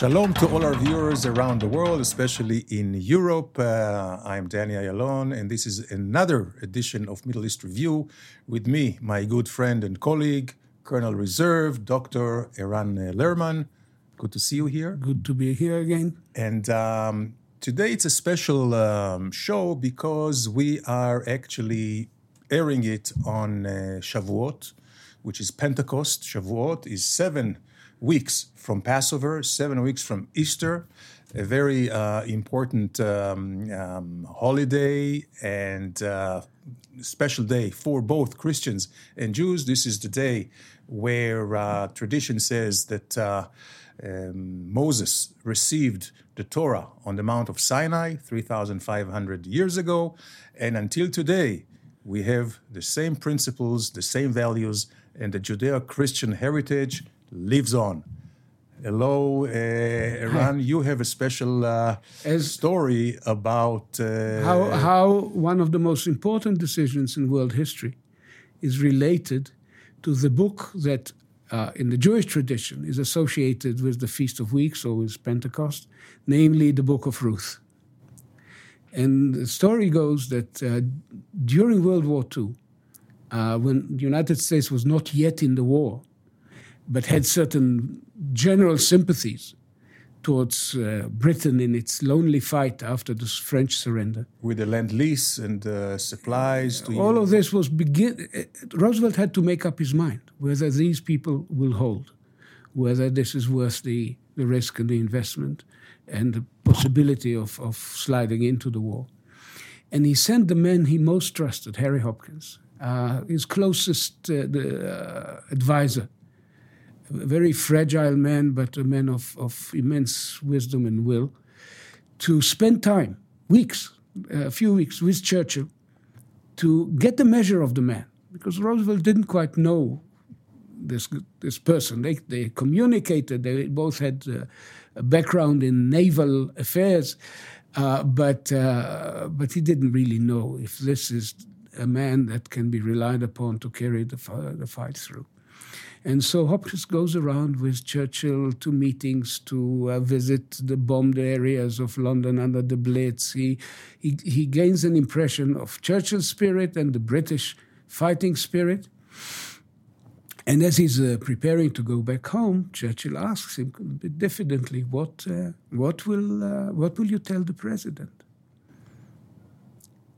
Shalom to all our viewers around the world, especially in Europe. Uh, I'm Danny Ayalon, and this is another edition of Middle East Review with me, my good friend and colleague, Colonel Reserve, Dr. Eran Lerman. Good to see you here. Good to be here again. And um, today it's a special um, show because we are actually airing it on uh, Shavuot, which is Pentecost. Shavuot is seven weeks from Passover, seven weeks from Easter, a very uh, important um, um, holiday and uh, special day for both Christians and Jews. This is the day where uh, tradition says that uh, um, Moses received the Torah on the Mount of Sinai 3,500 years ago, and until today, we have the same principles, the same values, and the Judeo Christian heritage lives on. Hello, uh, Eran. You have a special uh, story about uh, How, how one of the most important decisions in world history is related to the book that, uh, in the Jewish tradition, is associated with the Feast of Weeks or with Pentecost, namely the Book of Ruth. And the story goes that uh, during World War II, uh, when the United States was not yet in the war, but had certain general sympathies towards uh, Britain in its lonely fight after the French surrender. with the land lease and uh, supplies to All you. of this was begin. uh, Roosevelt had to make up his mind whether these people will hold, whether this is worth the, the risk and the investment, and the possibility of, of sliding into the war. And he sent the man he most trusted, Harry Hopkins, uh, his closest uh, the, uh, advisor, a very fragile man, but a man of, of immense wisdom and will, to spend time, weeks, a few weeks with Churchill to get the measure of the man, because Roosevelt didn't quite know this this person. They they communicated. They both had uh, a background in naval affairs, uh, but uh, but he didn't really know if this is a man that can be relied upon to carry the the fight through. And so Hopkins goes around with Churchill to meetings to uh, visit the bombed areas of London under the Blitz. He, he, he gains an impression of Churchill's spirit and the British fighting spirit. And as he's uh, preparing to go back home, Churchill asks him diffidently, "What, uh, what will, uh, what will you tell the president?"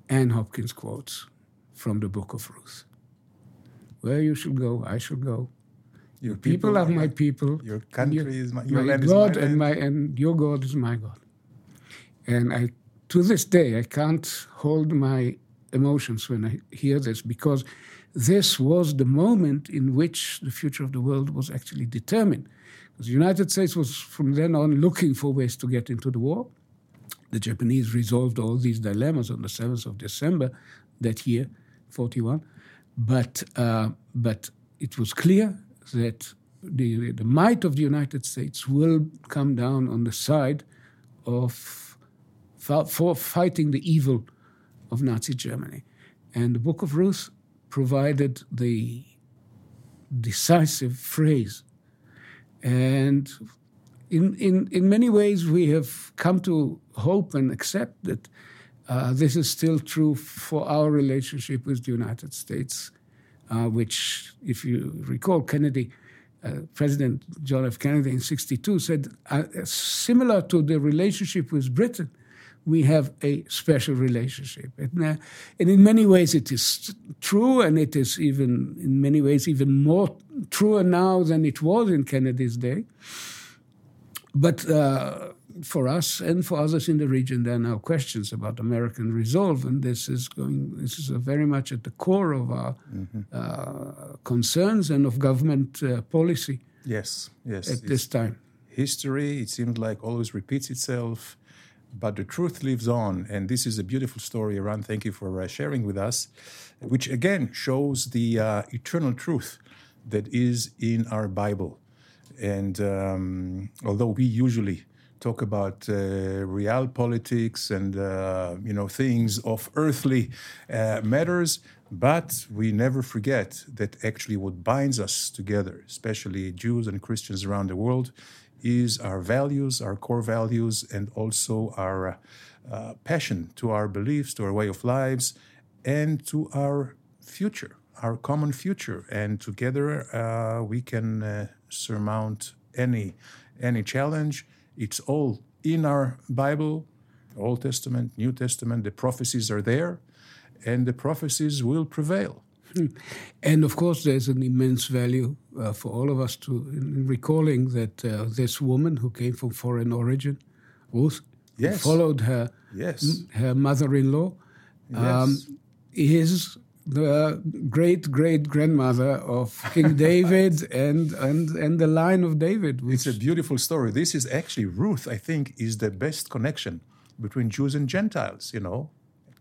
And Hopkins quotes from the Book of Ruth: "Where you shall go, I shall go. Your People are my people. Your country your- is my, your my land God is my and my and your God is my God. And I, to this day, I can't hold my emotions when I hear this because this was the moment in which the future of the world was actually determined. Because the United States was from then on looking for ways to get into the war. The Japanese resolved all these dilemmas on the 7th of December that year, 41. But, uh, but it was clear that the, the might of the United States will come down on the side of for, fighting the evil of Nazi Germany. And the Book of Ruth provided the decisive phrase. And in, in, in many ways, we have come to hope and accept that uh, this is still true for our relationship with the United States, uh, which, if you recall, Kennedy, uh, President John F. Kennedy in 62 said, uh, similar to the relationship with Britain, we have a special relationship. And, uh, and in many ways, it is true, and it is even, in many ways, even more truer now than it was in Kennedy's day. But uh, for us and for others in the region, there are now questions about American resolve, and this is going. This is very much at the core of our mm-hmm. uh, concerns and of government uh, policy. Yes, yes. At this time, history it seems like always repeats itself, but the truth lives on, and this is a beautiful story. Eran. thank you for uh, sharing with us, which again shows the uh, eternal truth that is in our Bible. And um, although we usually talk about uh, real politics and uh, you know things of earthly uh, matters, but we never forget that actually what binds us together, especially Jews and Christians around the world, is our values, our core values, and also our uh, passion to our beliefs, to our way of lives, and to our future, our common future. And together uh, we can uh, surmount any any challenge it's all in our Bible, Old Testament, New Testament. The prophecies are there, and the prophecies will prevail. Hmm. And of course, there's an immense value uh, for all of us to in recalling that uh, this woman who came from foreign origin, Ruth, yes. followed her yes. her mother-in-law, um, is the great great grandmother of King David and, and and the line of David. It's a beautiful story. This is actually Ruth. I think is the best connection between Jews and Gentiles. You know,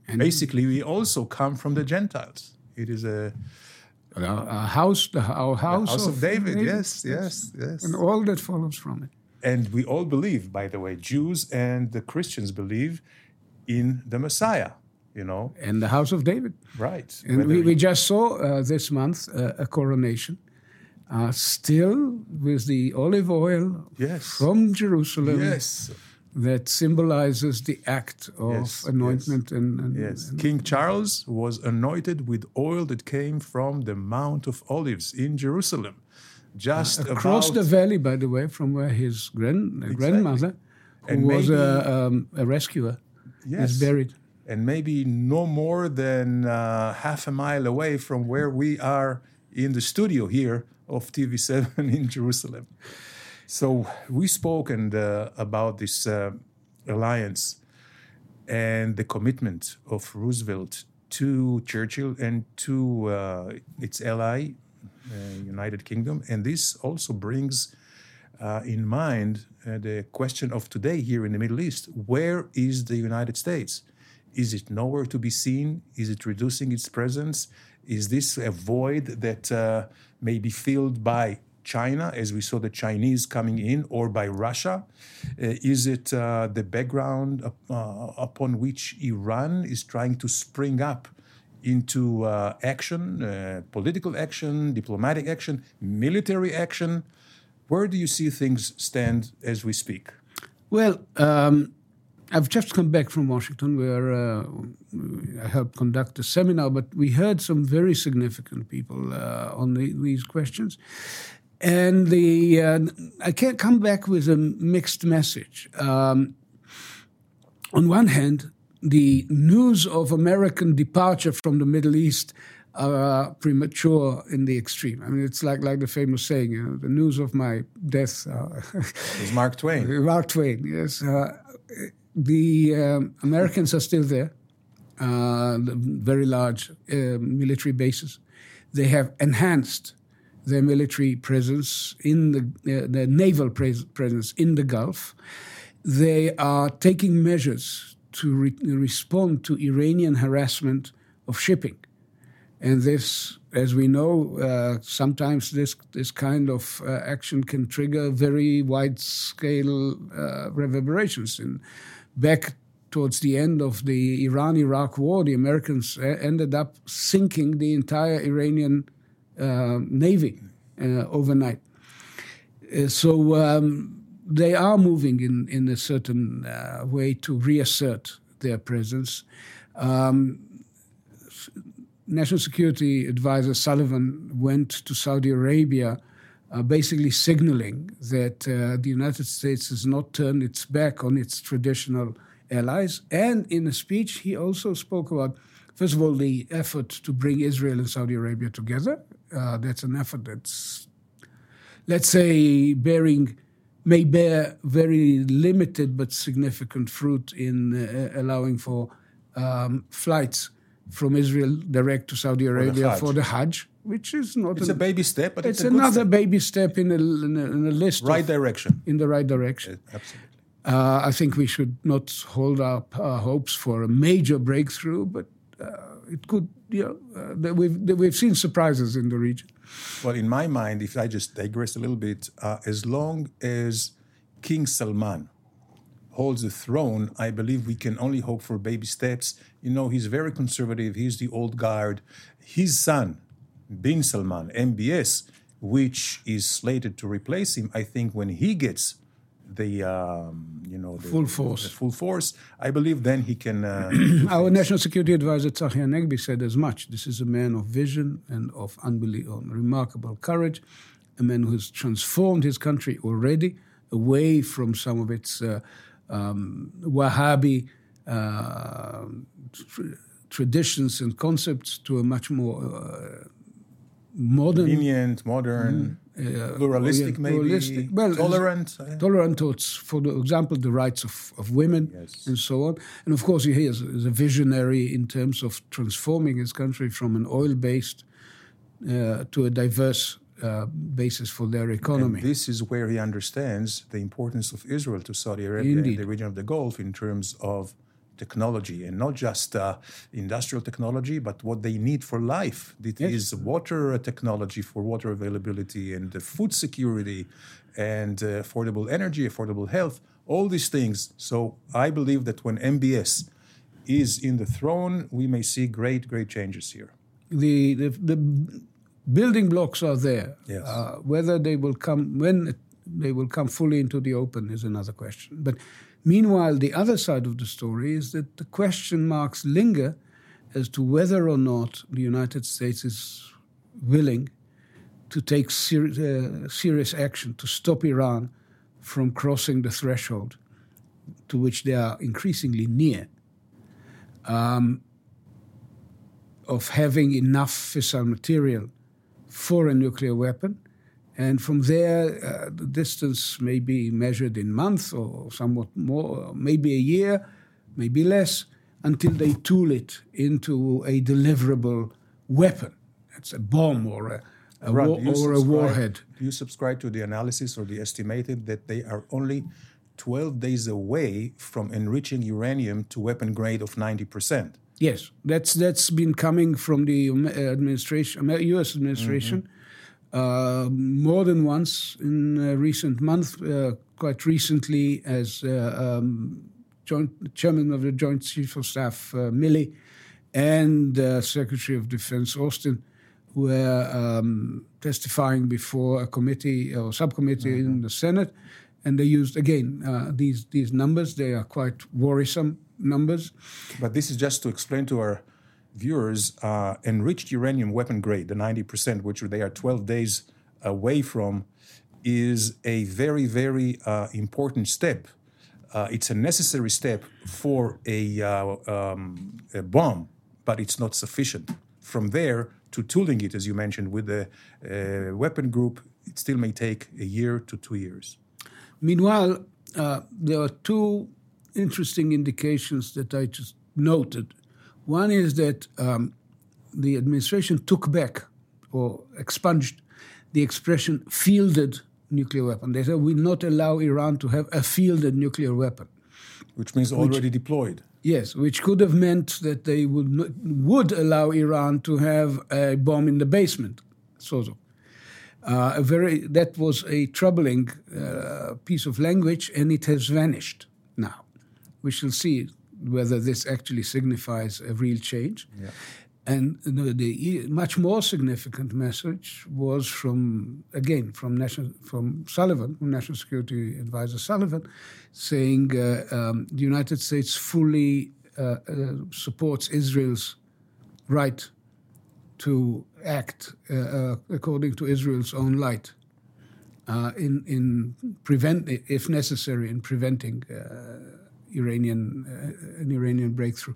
and basically we also come from the Gentiles. It is a a house, our house, house of, of David. David. Yes, yes, yes, and all that follows from it. And we all believe, by the way, Jews and the Christians believe in the Messiah you know. And the House of David. Right. And we, we just saw uh, this month uh, a coronation, uh, still with the olive oil yes. from Jerusalem. Yes. That symbolizes the act of yes, anointment yes. And, and, yes. And King Charles was anointed with oil that came from the Mount of Olives in Jerusalem. Just uh, across the valley, by the way, from where his grand, exactly. grandmother, who was maybe... a, um, a rescuer, is buried and maybe no more than uh, half a mile away from where we are in the studio here of TV7 in Jerusalem. So we spoke and uh, about this uh, alliance and the commitment of Roosevelt to Churchill and to uh, its ally, uh, United Kingdom, and this also brings uh, in mind the question of today here in the Middle East: Where is the United States? Is it nowhere to be seen? Is it reducing its presence? Is this a void that uh, may be filled by China, as we saw the Chinese coming in, or by Russia? Uh, is it uh, the background uh, upon which Iran is trying to spring up into uh, action, uh, political action, diplomatic action, military action? Where do you see things stand as we speak? Well, um I've just come back from Washington where uh, I helped conduct a seminar, but we heard some very significant people uh, on the, these questions. And the uh, I can't come back with a mixed message. Um, on one hand, the news of American departure from the Middle East are premature in the extreme. I mean, it's like like the famous saying, you know, the news of my death. Uh, is Mark Twain. Mark Twain, yes. Uh, the um, Americans are still there, uh, very large uh, military bases. They have enhanced their military presence in the, uh, their naval pres- presence in the Gulf. They are taking measures to re- respond to Iranian harassment of shipping. And this, as we know, uh, sometimes this this kind of uh, action can trigger very wide scale uh, reverberations. In back towards the end of the Iran Iraq war, the Americans ended up sinking the entire Iranian uh, navy uh, overnight. Uh, so um, they are moving in, in a certain uh, way to reassert their presence. Um, National Security Advisor Sullivan went to Saudi Arabia uh, basically signaling that uh, the United States has not turned its back on its traditional allies. And in a speech, he also spoke about, first of all, the effort to bring Israel and Saudi Arabia together. Uh, that's an effort that's, let's say, bearing may bear very limited but significant fruit in uh, allowing for um, flights from Israel direct to Saudi Arabia for the Hajj, which is not it's an, a baby step, but it's, it's another step. baby step in a, in a, in a list. Right of, direction. In the right direction. absolutely. Uh, I think we should not hold up our hopes for a major breakthrough, but uh, it could. You know, uh, we've we've seen surprises in the region. Well, in my mind, if I just digress a little bit, uh, as long as King Salman holds the throne, I believe we can only hope for baby steps. You know, he's very conservative. He's the old guard. His son, Bin Salman, MBS, which is slated to replace him, I think when he gets the um, you know the, full force. The full force. I believe then he can. Uh, Our national security advisor Tzachi Hanegbi said as much. This is a man of vision and of unbelievable, remarkable courage, a man who has transformed his country already away from some of its uh, um, Wahhabi uh, tr- traditions and concepts to a much more uh, modern, lenient, modern. Uh, pluralistic, maybe pluralistic. Well, tolerant, tolerant towards, for the example, the rights of, of women yes. and so on. And of course, he is, is, a visionary in terms of transforming his country from an oil-based uh, to a diverse uh, basis for their economy. And this is where he understands the importance of Israel to Saudi Arabia Indeed. and the region of the Gulf in terms of technology and not just uh, industrial technology, but what they need for life. It yes. is water technology for water availability and food security and uh, affordable energy, affordable health, all these things. So I believe that when MBS is in the throne, we may see great, great changes here. The, the, the building blocks are there. Yes. Uh, whether they will come, when they will come fully into the open is another question. But Meanwhile, the other side of the story is that the question marks linger as to whether or not the United States is willing to take ser- uh, serious action to stop Iran from crossing the threshold to which they are increasingly near um, of having enough fissile material for a nuclear weapon and from there, uh, the distance may be measured in months or somewhat more, maybe a year, maybe less, until they tool it into a deliverable weapon. It's a bomb or a, a war, or a warhead. Do you subscribe to the analysis or the estimated that they are only 12 days away from enriching uranium to weapon grade of 90%? Yes, that's that's been coming from the administration, U.S. administration. Mm-hmm. Uh, more than once in uh, recent months, uh, quite recently as um, joint, chairman of the Joint Chiefs of Staff Milley and Secretary of Defense Austin were um, testifying before a committee or subcommittee mm-hmm. in the Senate, and they used again uh, these these numbers. They are quite worrisome numbers. But this is just to explain to our viewers, uh, enriched uranium weapon grade, the 90%, which they are 12 days away from, is a very, very uh, important step. Uh, it's a necessary step for a, uh, um, a, bomb, but it's not sufficient. From there to tooling it, as you mentioned, with the uh, weapon group, it still may take a year to two years. Meanwhile, uh, there are two interesting indications that I just noted one is that um, the administration took back or expunged the expression fielded nuclear weapon. They said we will not allow Iran to have a fielded nuclear weapon. Which means already which, deployed. Yes, which could have meant that they would not, would allow Iran to have a bomb in the basement, sort of. Uh, a very that was a troubling uh, piece of language, and it has vanished now. We shall see whether this actually signifies a real change. Yeah. And the, the, much more significant message was from again from national from Sullivan, from National Security Advisor Sullivan, saying uh, um, the United States fully uh, uh, supports Israel's right to act uh, uh, according to Israel's own light uh, in in prevent if necessary in preventing Iranian uh, an Iranian breakthrough.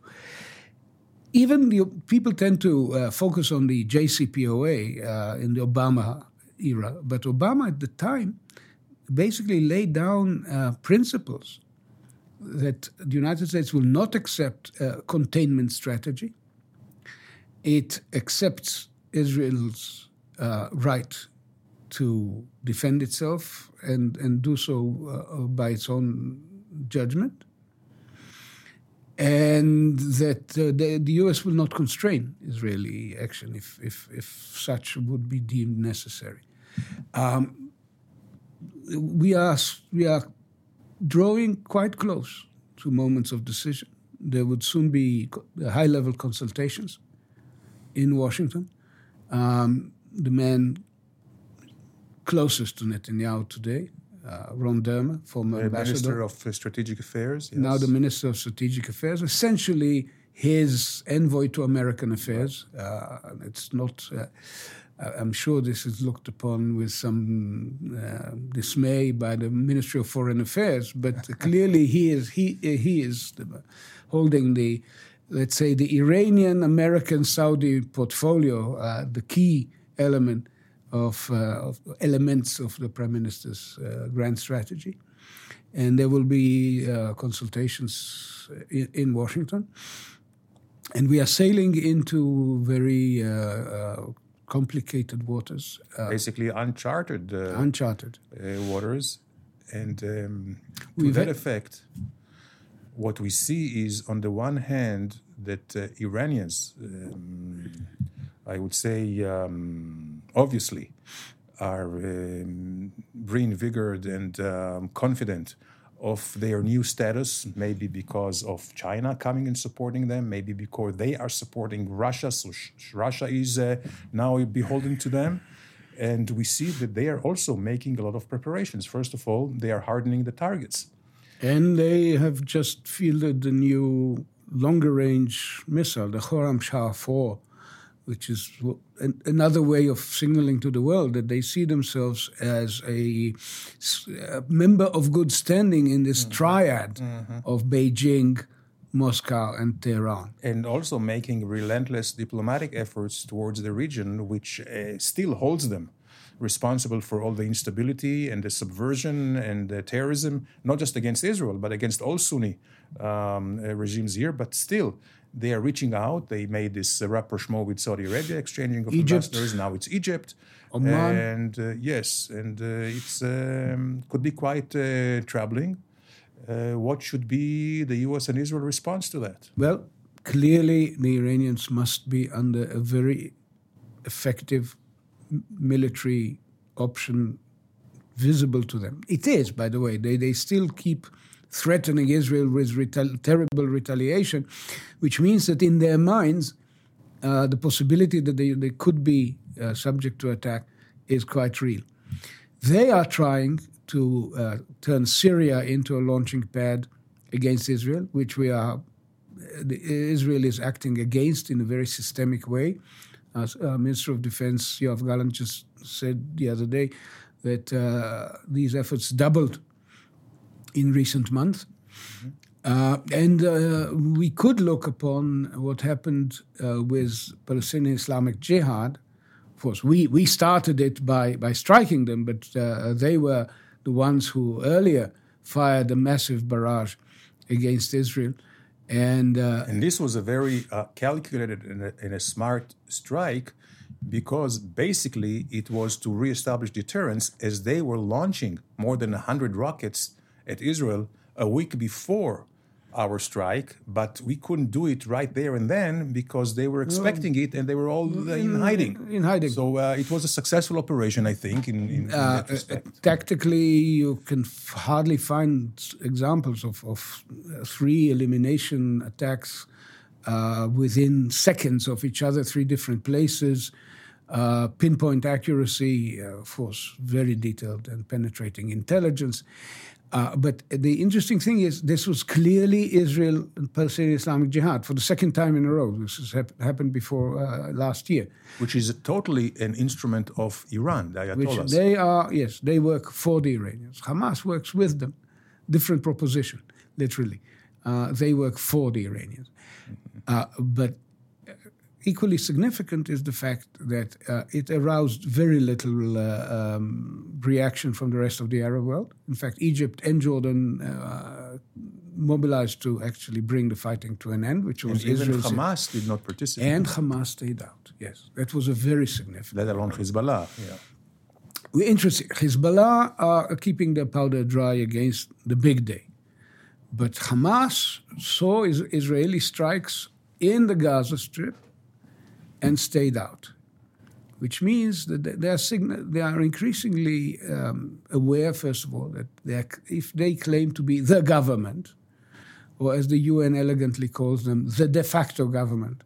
Even the, people tend to uh, focus on the JCPOA uh, in the Obama era, but Obama at the time basically laid down uh, principles that the United States will not accept a containment strategy. It accepts Israel's uh, right to defend itself and, and do so uh, by its own judgment. And that uh, the, the, US will not constrain Israeli action if, if, if such would be deemed necessary. Um, we, are, we are drawing quite close to moments of decision. There would soon be high level consultations in Washington. Um, the man closest to Netanyahu today, uh, Ron Dermer, former ambassador. Minister of Strategic Affairs. Yes. Now the Minister of Strategic Affairs, essentially his envoy to American affairs. Uh, it's not. Uh, I'm sure this is looked upon with some uh, dismay by the Ministry of Foreign Affairs, but clearly he is he he is holding the, let's say, the Iranian American Saudi portfolio, uh, the key element of, uh, of, elements of the Prime Minister's uh, grand strategy, and there will be uh, consultations in, in, Washington, and we are sailing into very complicated waters. Uh, Basically, uncharted. Uh, uncharted uh, waters, and um, to that effect, what we see is, on the one hand, that uh, Iranians, um, I would say, um, obviously, are um, reinvigorated and um, confident of their new status, maybe because of China coming and supporting them, maybe because they are supporting Russia, so Russia is uh, now beholden to them. And we see that they are also making a lot of preparations. First of all, they are hardening the targets. And they have just fielded the new longer range missile, the Khorramshahr 4, which is another way of signaling to the world that they see themselves as a, a member of good standing in this mm-hmm. triad mm-hmm. of Beijing, Moscow, and Tehran. And also making relentless diplomatic efforts towards the region, which uh, still holds them responsible for all the instability and the subversion and the terrorism, not just against Israel, but against all Sunni um, uh, regimes here. But still, they are reaching out. They made this uh, rapprochement with Saudi Arabia, exchanging of Egypt. ambassadors. Now it's Egypt. Oman. And uh, yes, and uh, it's um, could be quite uh, troubling. Uh, what should be the U.S. and Israel response to that? Well, clearly the Iranians must be under a very effective military option visible to them. It is, by the way. They, they still keep threatening Israel with retal- terrible retaliation, which means that in their minds, uh, the possibility that they, they could be uh, subject to attack is quite real. They are trying to uh, turn Syria into a launching pad against Israel, which we are. Israel is acting against in a very systemic way. As uh, Minister of Defense Yoav Gallant just said the other day that uh, these efforts doubled in recent months. Uh, and uh, we could look upon what happened uh, with Palestinian Islamic Jihad. Of course, we, we started it by, by striking them, but uh, they were the ones who earlier fired a massive barrage against Israel. And, uh, and this was a very uh, calculated and a, and a smart strike because basically it was to reestablish deterrence as they were launching more than 100 rockets at Israel a week before our strike, but we couldn't do it right there and then because they were expecting it and they were all in, in hiding. In hiding. So uh, it was a successful operation, I think. In, in, uh, uh, tactically, you can f- hardly find examples of, of three elimination attacks uh, within seconds of each other, three different places. Uh, pinpoint accuracy, uh, of course, very detailed and penetrating intelligence. Uh, but the interesting thing is, this was clearly Israel and Palestinian Islamic Jihad for the second time in a row. This has hap- happened before uh, last year. Which is totally an instrument of Iran, the Ayatollahs. Which they are, yes, they work for the Iranians. Hamas works with them. Different proposition, literally. Uh, they work for the Iranians. Mm-hmm. Uh, but equally significant is the fact that uh, it aroused very little uh, um, reaction from the rest of the Arab world. In fact, Egypt and Jordan uh, mobilized to actually bring the fighting to an end, which was and even Hamas did not participate. And Hamas stayed out. Yes, that was a very significant. let alone Hezbollah. Yeah. We're interested. Hezbollah are keeping their powder dry against the big day. But Hamas saw Israeli strikes in the Gaza Strip and stayed out, which means that they are, sign- they are increasingly um, aware, first of all, that they if they claim to be the government, or as the UN elegantly calls them, the de facto government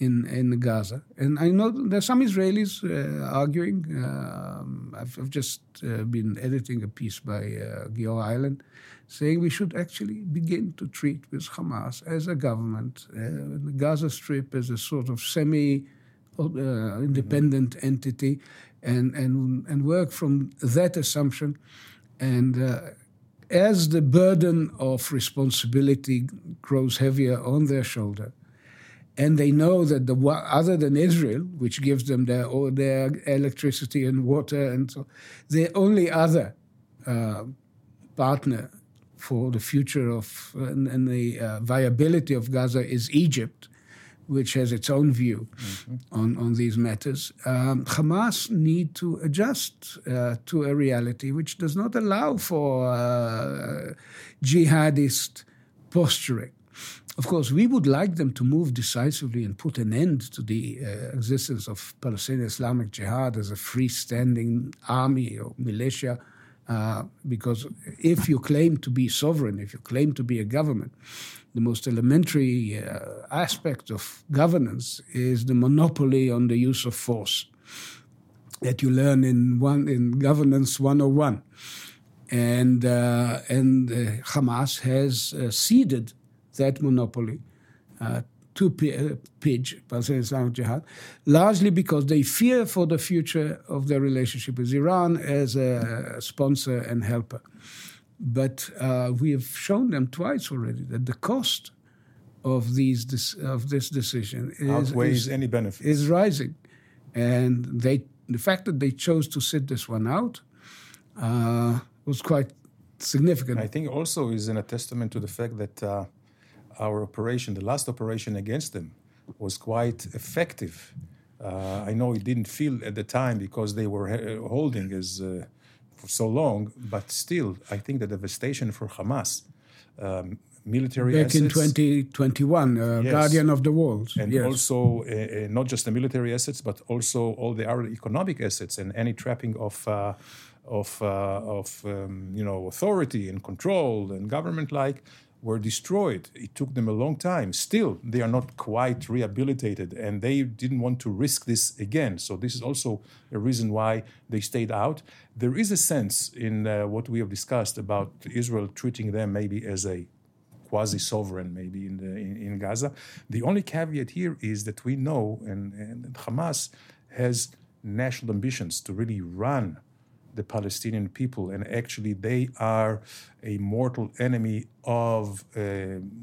in, in Gaza. And I know there's some Israelis uh, arguing. Um, I've, I've, just uh, been editing a piece by uh, Giora Eiland saying we should actually begin to treat with Hamas as a government, uh, the Gaza Strip as a sort of semi uh, independent mm-hmm. entity, and, and, and work from that assumption. And uh, as the burden of responsibility grows heavier on their shoulder, and they know that the other than Israel, which gives them their their electricity and water, and so the only other uh, partner for the future of and, and the uh, viability of Gaza is Egypt, which has its own view mm-hmm. on, on these matters. Um, Hamas need to adjust uh, to a reality which does not allow for uh, jihadist posturing. Of course, we would like them to move decisively and put an end to the uh, existence of Palestinian Islamic Jihad as a freestanding army or militia uh, because if you claim to be sovereign, if you claim to be a government, the most elementary uh, aspect of governance is the monopoly on the use of force that you learn in one in governance 101 and uh, and uh, Hamas has uh, ceded that monopoly to PIJ, Palestinian Islamic Jihad, largely because they fear for the future of their relationship with Iran as a sponsor and helper. But uh, we have shown them twice already that the cost of these of this decision is, outweighs is, any benefit is rising, and they the fact that they chose to sit this one out uh, was quite significant. I think also is in a testament to the fact that. Uh, our operation, the last operation against them, was quite effective. Uh, I know it didn't feel at the time because they were uh, holding as uh, for so long, but still, I think the devastation for Hamas, um, military back assets, in 2021, uh, yes. Guardian of the Walls, and yes. also uh, uh, not just the military assets, but also all the other economic assets and any trapping of. of, of um, you know authority and control and government like were destroyed. It took them a long time. Still, they are not quite rehabilitated, and they didn't want to risk this again. So, this is also a reason why they stayed out. There is a sense in uh, what we have discussed about Israel treating them maybe as a quasi sovereign, maybe in, the, in, in, Gaza. The only caveat here is that we know, and, and Hamas has national ambitions to really run the Palestinian people, and actually they are a mortal enemy of uh,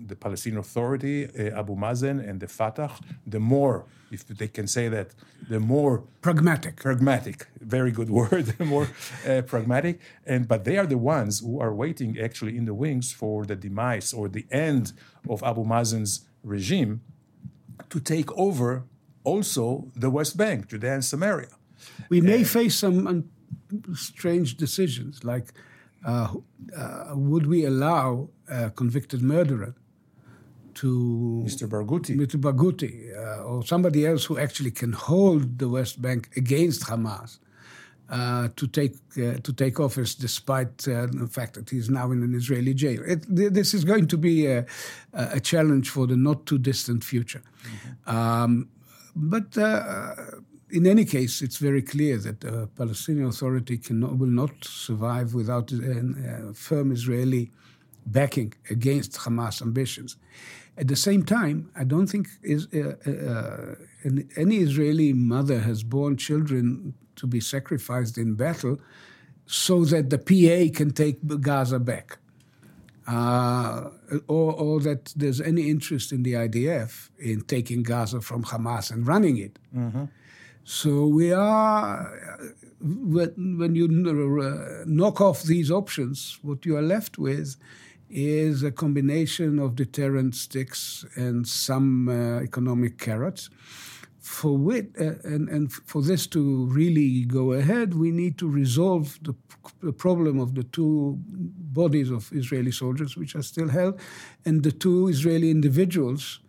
the Palestinian Authority, uh, Abu Mazen, and the Fatah. The more, if they can say that, the more pragmatic. Pragmatic, very good word. the more uh, pragmatic, and but they are the ones who are waiting actually in the wings for the demise or the end of Abu Mazen's regime to take over also the West Bank, Judea and Samaria. We may face some strange decisions, like uh, uh, would we allow a convicted murderer to Mr. Barghouti, Mr. Barghouti, uh, or somebody else who actually can hold the West Bank against Hamas? Uh, to take uh, to take office, despite uh, the fact that he's now in an Israeli jail. It, this is going to be a, a, challenge for the not too distant future. Mm-hmm. Um, but uh, in any case, it's very clear that the Palestinian Authority cannot, will not survive without a, a firm Israeli backing against Hamas ambitions. At the same time, I don't think is, uh, uh, any Israeli mother has born children to be sacrificed in battle so that the PA can take Gaza back. uh, or, or, that there's any interest in the IDF in taking Gaza from Hamas and running it. Mm-hmm. So we are, when you uh, knock off these options, what you are left with is a combination of deterrent sticks and some uh, economic carrots. For which, uh, and, and for this to really go ahead, we need to resolve the, the problem of the two bodies of Israeli soldiers, which are still held, and the two Israeli individuals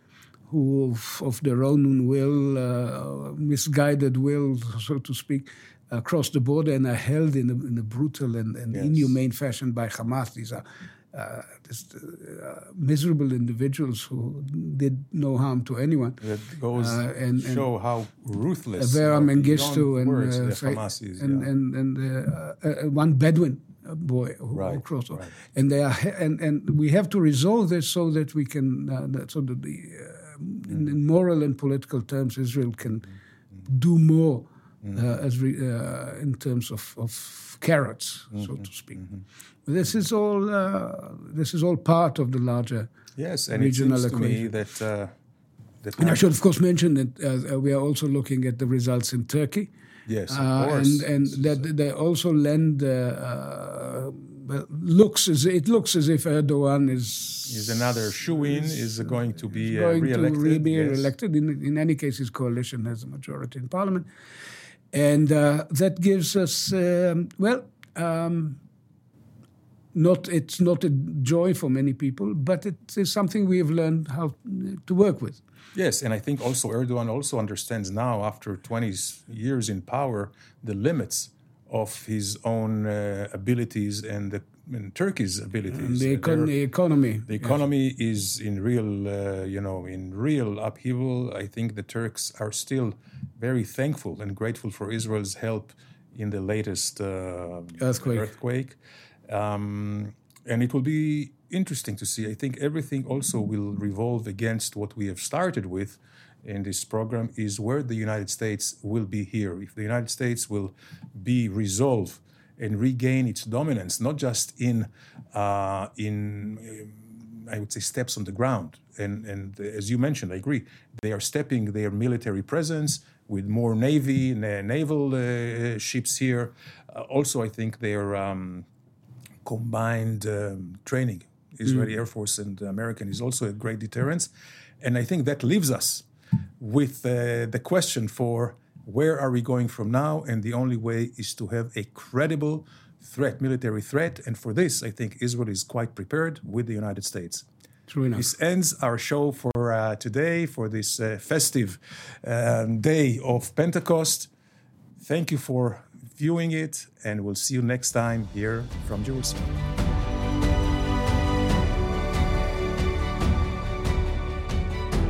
who, of, of their own will, uh, misguided will, so to speak, across the border and are held in a, in a brutal and, and yes. inhumane fashion by Hamas. These are uh, this, uh, miserable individuals who did no harm to anyone. That goes uh, and, show how ruthless. Avera Mengistu and, uh, is, and, yeah. and, and, and uh, one Bedouin boy who right, crossed right. and they are and and we have to resolve this so that we can uh, so that the. In, in, moral and political terms Israel can mm. do more mm. uh, as re, uh, in terms of, of carrots, mm-hmm. so to speak. Mm-hmm. This is all uh, this is all part of the larger yes, and regional it equation. that. Uh, that and I should, of course, mention that uh, we are also looking at the results in Turkey. Yes, and and that they also lend looks as it looks as if Erdogan is is another shoe-in is going to be uh, going re-elected. To re- be yes. re-elected. In, in any case, his coalition has a majority in parliament, and uh, that gives us um, well. Um, not it's not a joy for many people, but it is something we have learned how to work with. Yes, and I think also Erdogan also understands now, after 20 years in power, the limits of his own uh, abilities and, the, and Turkey's abilities. The, econ- the, economy. The economy yes. is in real, uh, you know, in real upheaval. I think the Turks are still very thankful and grateful for Israel's help in the latest uh, earthquake. earthquake. Um, and it will be interesting to see. I think everything also will revolve against what we have started with, in this program is where the United States will be here. If the United States will be resolved and regain its dominance, not just in uh, in I would say steps on the ground. And and as you mentioned, I agree. They are stepping their military presence with more navy, naval uh, ships here. Uh, also, I think their um, combined um, training, Israeli mm. Air Force and American, is also a great deterrence. And I think that leaves us with uh, the question for where are we going from now? And the only way is to have a credible threat, military threat. And for this, I think Israel is quite prepared with the United States. True enough. This ends our show for uh, today, for this uh, festive um, day of Pentecost. Thank you for viewing it, and we'll see you next time here from Jerusalem.